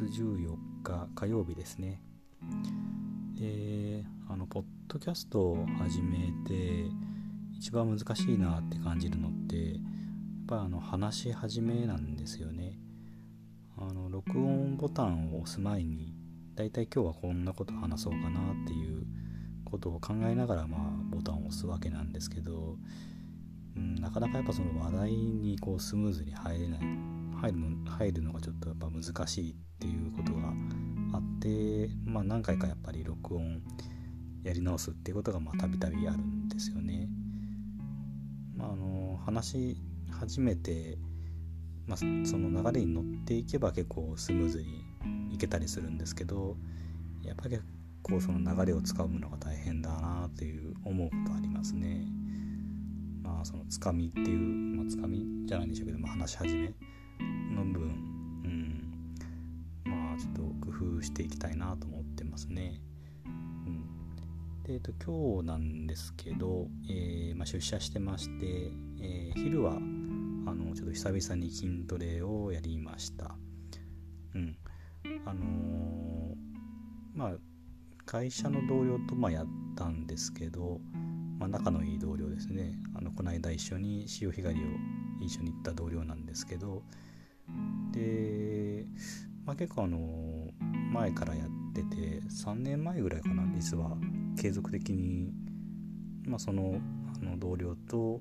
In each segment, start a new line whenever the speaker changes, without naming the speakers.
14日火曜日ですね。であのポッドキャストを始めて一番難しいなって感じるのってやっぱあの話し始めなんですよね。あの録音ボタンを押す前にだいたい今日はこんなこと話そうかなっていうことを考えながらまあボタンを押すわけなんですけど、うん、なかなかやっぱその話題にこうスムーズに入れない。入る入るのがちょっとやっぱ難しいっていうことがあってまあ何回かやっぱり録音やり直すっていうことがたびたびあるんですよね。まあ、あの話し始めて、まあ、その流れに乗っていけば結構スムーズにいけたりするんですけどやっぱり結構その流れをつかむのが大変だなっていう思うことありますね。まあそのつかみっていう、まあ、つかみじゃないんでしょうけど、まあ、話し始めの分、うん、まあちょっと工夫していきたいなと思ってますね。で、えっと、今日なんですけど、えー、まあ、出社してまして、えー、昼はあのちょっと久々に筋トレをやりました。うん。あのー、まあ会社の同僚とまやったんですけど、まあ、仲のいい同僚ですねあのこの間一緒に潮干狩りを一緒に行った同僚なんですけどで、まあ、結構あの前からやってて3年前ぐらいかな実は継続的に、まあ、そのあの同僚と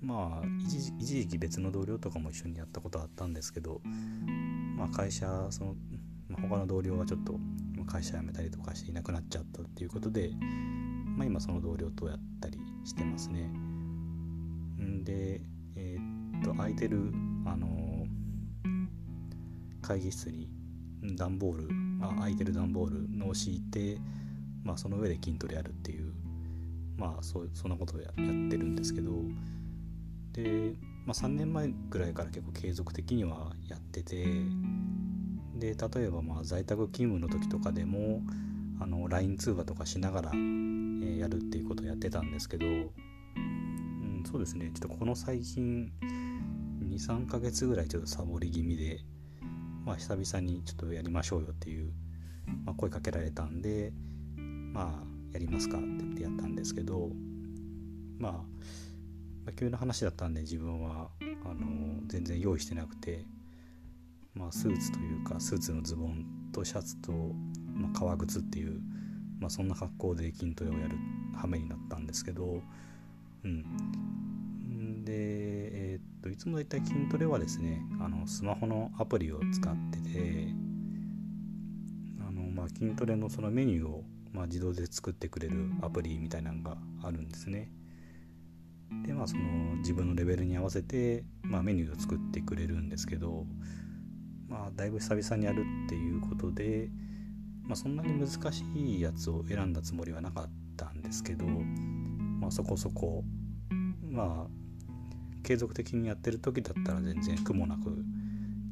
まあ一時期別の同僚とかも一緒にやったことあったんですけど、まあ、会社その、まあ、他の同僚はちょっと会社辞めたりとかしていなくなっちゃったっていうことで、まあ、今その同僚とやったりしてますね。でえー、っと空いてる会議室に段ボールあ空いてる段ボールのを敷いてまあ、その上で筋トレやるっていうまあそそんなことをやってるんですけどで、まあ、3年前ぐらいから結構継続的にはやっててで例えばまあ在宅勤務の時とかでもあの LINE 通話とかしながら、えー、やるっていうことをやってたんですけど、うん、そうですね。ちょっとこの最近23ヶ月ぐらいちょっとサボり気味で、まあ、久々にちょっとやりましょうよっていう、まあ、声かけられたんで、まあやりますかって言ってやったんですけど、まあ、急な話だったんで自分はあの全然用意してなくて、まあ、スーツというかスーツのズボンとシャツと、まあ、革靴っていう、まあ、そんな格好で筋トレをやる羽目になったんですけど、うん、で、えー、っといつも大体筋トレはですねあのスマホのアプリを使っててあの、まあ、筋トレのそのメニューをまあ、自動で作ってくれるアプリみたいなのがあるんですね。でまあその自分のレベルに合わせて、まあ、メニューを作ってくれるんですけど、まあ、だいぶ久々にやるっていうことで、まあ、そんなに難しいやつを選んだつもりはなかったんですけど、まあ、そこそこまあ継続的にやってる時だったら全然苦もなく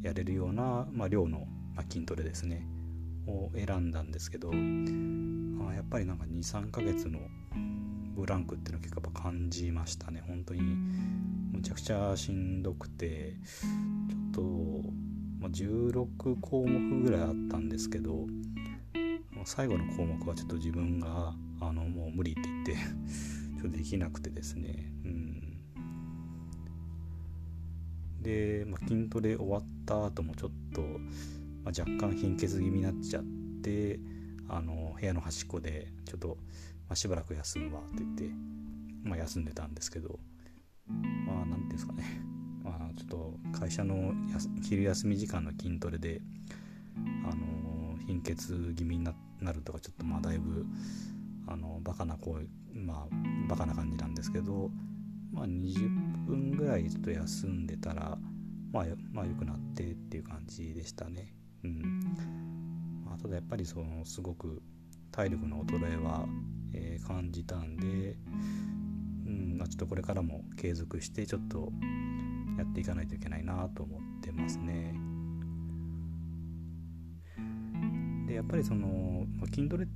やれるような、まあ、量の、ま筋トレですねを選んだんですけどあやっぱりなんか23ヶ月のブランクっていうのは結構やっぱ感じましたね。本当にむちゃくちゃしんどくてちょっと、まあ、16項目ぐらいあったんですけど最後の項目はちょっと自分があのもう無理って言って ちょっとできなくてですね。うん。で、まあ、筋トレ終わった後もちょっと、まあ、若干貧血気味になっちゃってあの部屋の端っこでちょっと、まあ、しばらく休むわって言って、まあ、休んでたんですけどまあ何ていうんですかね。まあちょっと会社の昼休み時間の筋トレであの貧血気味になるとかちょっとまあだいぶあのバカなこうまあバカな感じなんですけどまあ20分ぐらいちょっと休んでたらまあ、まあ、良くなってっていう感じでしたね。うんただやっぱりそのすごく体力の衰えは、えー、感じたんで、うんまあ、ちょっとこれからも継続してちょっとやっていかないといけないなと思ってますね。でやっぱりそのまあ筋トレっ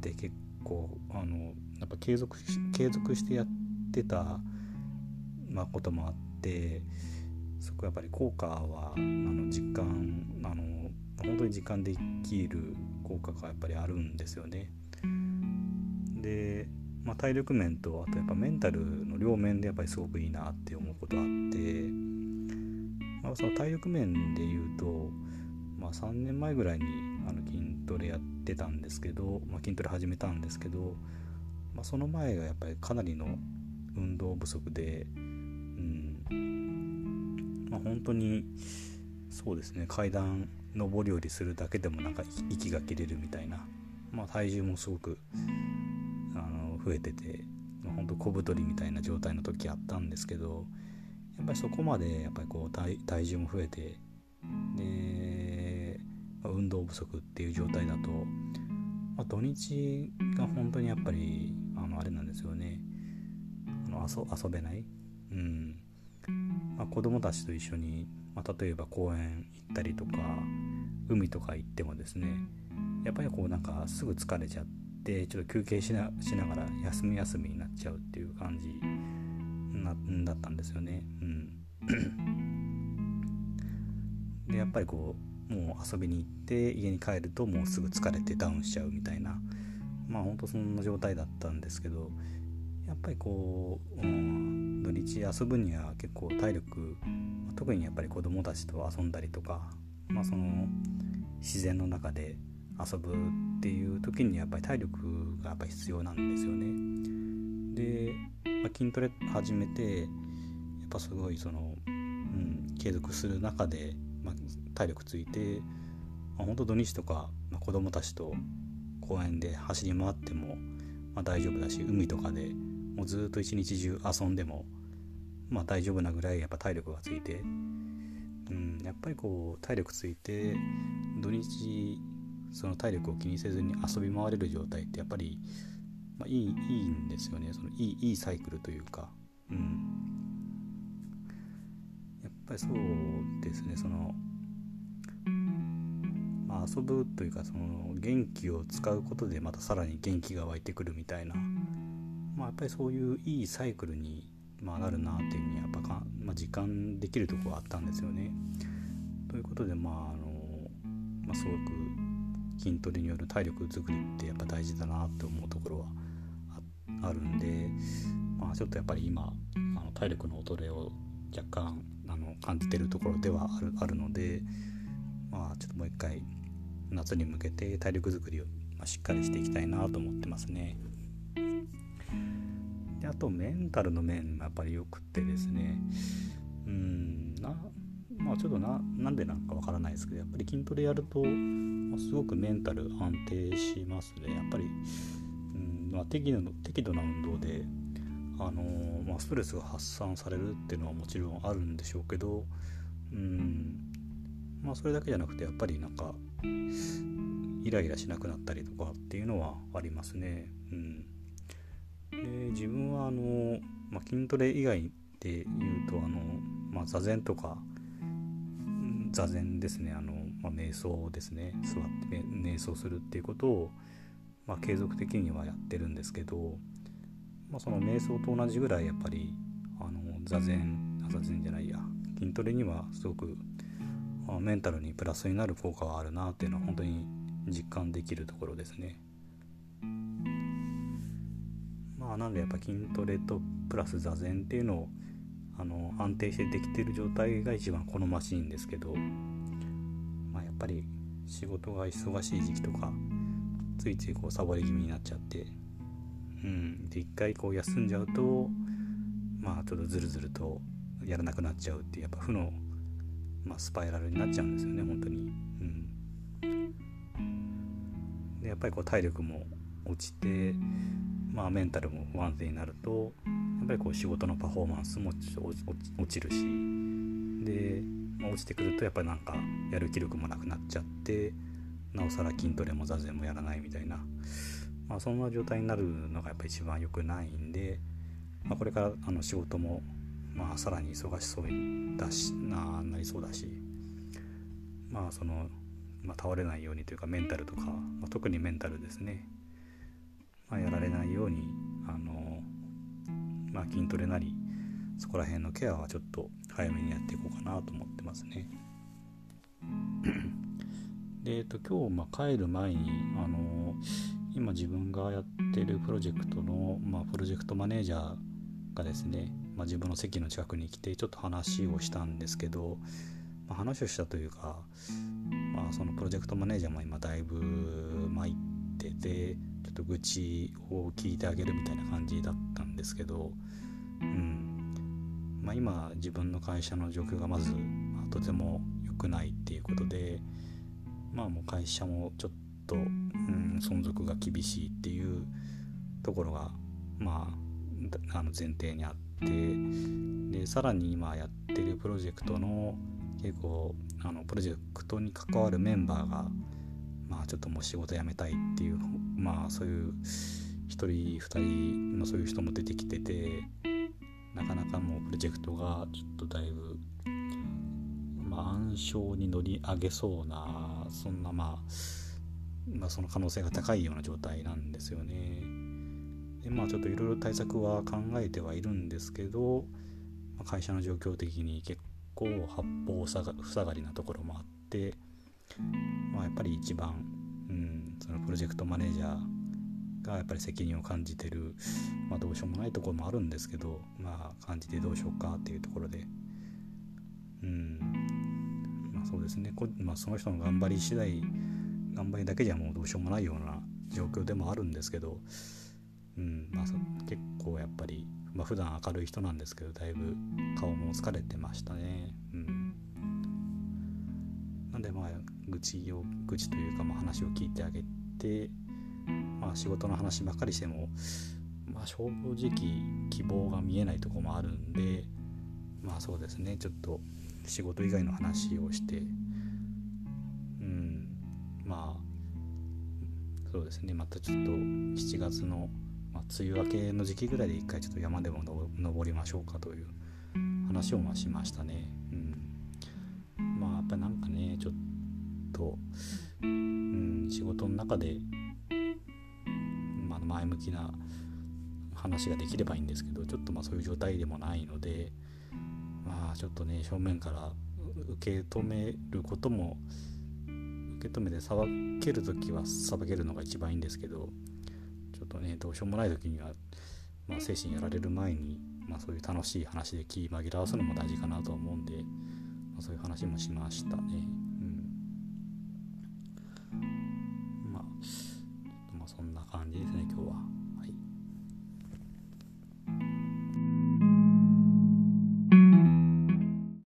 て結構あのやっぱ継続し継続してやってた、まあ、こともあってそこやっぱり効果はあの実感あの本当に実感できる効果がやっぱりあるんですよね。で、まあ、体力面とあとやっぱメンタルの両面でやっぱりすごくいいなって思うことあって、まあ、その体力面で言うと、まあ、3年前ぐらいにあの筋トレやってたんですけど、まあ、筋トレ始めたんですけど、まあ、その前がやっぱりかなりの運動不足で、うん。まあ、本当にそうですね。階段上り下りするだけでもなんか息が切れるみたいな、まあ、体重もすごくあの増えてて本当小太りみたいな状態の時あったんですけどやっぱりそこまでやっぱりこう体重も増えてで運動不足っていう状態だと、まあ、土日が本当にやっぱりあのあれなんですよね。あの遊べない、うんまあ、子供たちと一緒に、まあ、例えば公園行ったりとか海とか行ってもですねやっぱりこうなんかすぐ疲れちゃってちょっと休憩しなしながら休み休みになっちゃうっていう感じなだったんですよね。うん、でやっぱりこうもう遊びに行って家に帰るともうすぐ疲れてダウンしちゃうみたいなまあほんとそんな状態だったんですけどやっぱりこう、うん、土日遊ぶには結構体力特にやっぱり子供たちと遊んだりとか、まあ、その自然の中で遊ぶっていう時にやっぱり体力がやっぱ必要なんですよね。で、まあ、筋トレ始めてやっぱすごいその、うん、継続する中で、まあ、体力ついて、まあ、本当土日とか、まあ、子供たちと公園で走り回っても、まあ、大丈夫だし海とかでもうずっと一日中遊んでも、まあ、大丈夫なぐらいやっぱ体力がついて、うん、やっぱりこう体力ついて土日その体力を気にせずに遊び回れる状態ってやっぱり、まあ、いいいいんですよね。そのいいいいサイクルというか、うん、やっぱりそうですね。その、まあ、遊ぶというかその元気を使うことでまたさらに元気が湧いてくるみたいな。まあ、やっぱりそういういいサイクルに、まあ、なるなっていうふうにやっぱか、まあ、実感できるところがあったんですよね。ということでまああの、まあ、すごく筋トレによる体力づくりってやっぱ大事だなって思うところはあるんで、まあ、ちょっとやっぱり今あの体力の衰えを若干あの感じてるところではあるあるので、まあ、ちょっともう一回夏に向けて体力づくりを、しっかりしていきたいなと思ってますね。あとメンタルの面もやっぱりよくてですね。うんなまあちょっとななんでなんかわからないですけどやっぱり筋トレやると、すごくメンタル安定しますね。やっぱり、うんまあ、適度適度な運動であの、まあ、ストレスが発散されるっていうのはもちろんあるんでしょうけどうんまあそれだけじゃなくてやっぱりなんかイライラしなくなったりとかっていうのはありますね。うん。で自分はあの、まあ、筋トレ以外で言うとあの、まあ、座禅とか座禅ですね。あの、まあ、瞑想ですね。座って瞑想するっていうことを、まあ、継続的にはやってるんですけど、まあ、その瞑想と同じぐらいやっぱりあの座禅座禅じゃないや。筋トレにはすごくメンタルにプラスになる効果はあるなっていうのは本当に実感できるところですね。まあなんでやっぱ筋トレとプラス座禅っていうのをあの安定してできてる状態が一番好ましいんですけど、まあ、やっぱり仕事が忙しい時期とかついついこうサボり気味になっちゃってうんで一回こう休んじゃうとまあちょっとズルズルとやらなくなっちゃうっていうやっぱ負の、まあ、スパイラルになっちゃうんですよね本当に。うん、でやっぱりこう体力も落ちてまあ、メンタルも不安定になるとやっぱりこう仕事のパフォーマンスも落ちるしで、まあ、落ちてくるとやっぱりなんかやる気力もなくなっちゃってなおさら筋トレも座禅もやらないみたいな、まあ、そんな状態になるのがやっぱ一番良くないんで、まあ、これからあの仕事もまあさらに忙しそうだしななりそうだしまあその、まあ、倒れないようにというかメンタルとか、まあ、特にメンタルですね。まあ、やられないようにあの、まあ、筋トレなりそこら辺のケアはちょっと早めにやっていこうかなと思ってますね。で、えっと、今日、まあ、帰る前に、あの今自分がやってるプロジェクトの、まあ、プロジェクトマネージャーがですね、まあ、自分の席の近くに来てちょっと話をしたんですけど、まあ、話をしたというか、まあ、そのプロジェクトマネージャーも今だいぶ参っててちょっと愚痴を聞いてあげるみたいな感じだったんですけど、うん。まあ、今自分の会社の状況がまず、まあ、とても良くないっていうことでまあもう会社もちょっと、うん、存続が厳しいっていうところがまああの前提にあってでさらに今やってるプロジェクトの結構あのプロジェクトに関わるメンバーがまあちょっともう仕事辞めたいっていうまあそういう1人2人のそういう人も出てきててなかなかもうプロジェクトがちょっとだいぶまあ暗礁に乗り上げそうなそんなまあまあ、その可能性が高いような状態なんですよね。でまあちょっといろいろ対策は考えてはいるんですけど、まあ、会社の状況的に結構八方塞がりなところもあって、まあ、やっぱり一番、うん、そのプロジェクトマネージャーがやっぱり責任を感じてる、まあ、どうしようもないところもあるんですけど、まあ、感じてどうしようかっていうところで、うんまあ、そうですねこ、まあ、その人の頑張り次第頑張りだけじゃもうどうしようもないような状況でもあるんですけど、うんまあ、結構やっぱり、まあ普段明るい人なんですけどだいぶ顔も疲れてましたね。うん、なんでまあ愚痴を愚痴というかまあ話を聞いてあげて、まあ、仕事の話ばかりしても、まあ、正直希望が見えないとこもあるんでまあそうですね。ちょっと仕事以外の話をしてうんまあそうですね。またちょっと7月の、まあ、梅雨明けの時期ぐらいで一回ちょっと山でも登りましょうかという話をましましたね。うん、ぱなんかねちょっと、うん、仕事の中で、まあ、前向きな話ができればいいんですけどちょっとまあそういう状態でもないのでまあちょっとね正面から受け止めることも受け止めてさばける時はさばけるのが一番いいんですけどちょっとねどうしようもない時には、まあ、精神やられる前に、まあ、そういう楽しい話で気紛らわすのも大事かなと思うんで、そういう話もしましたね。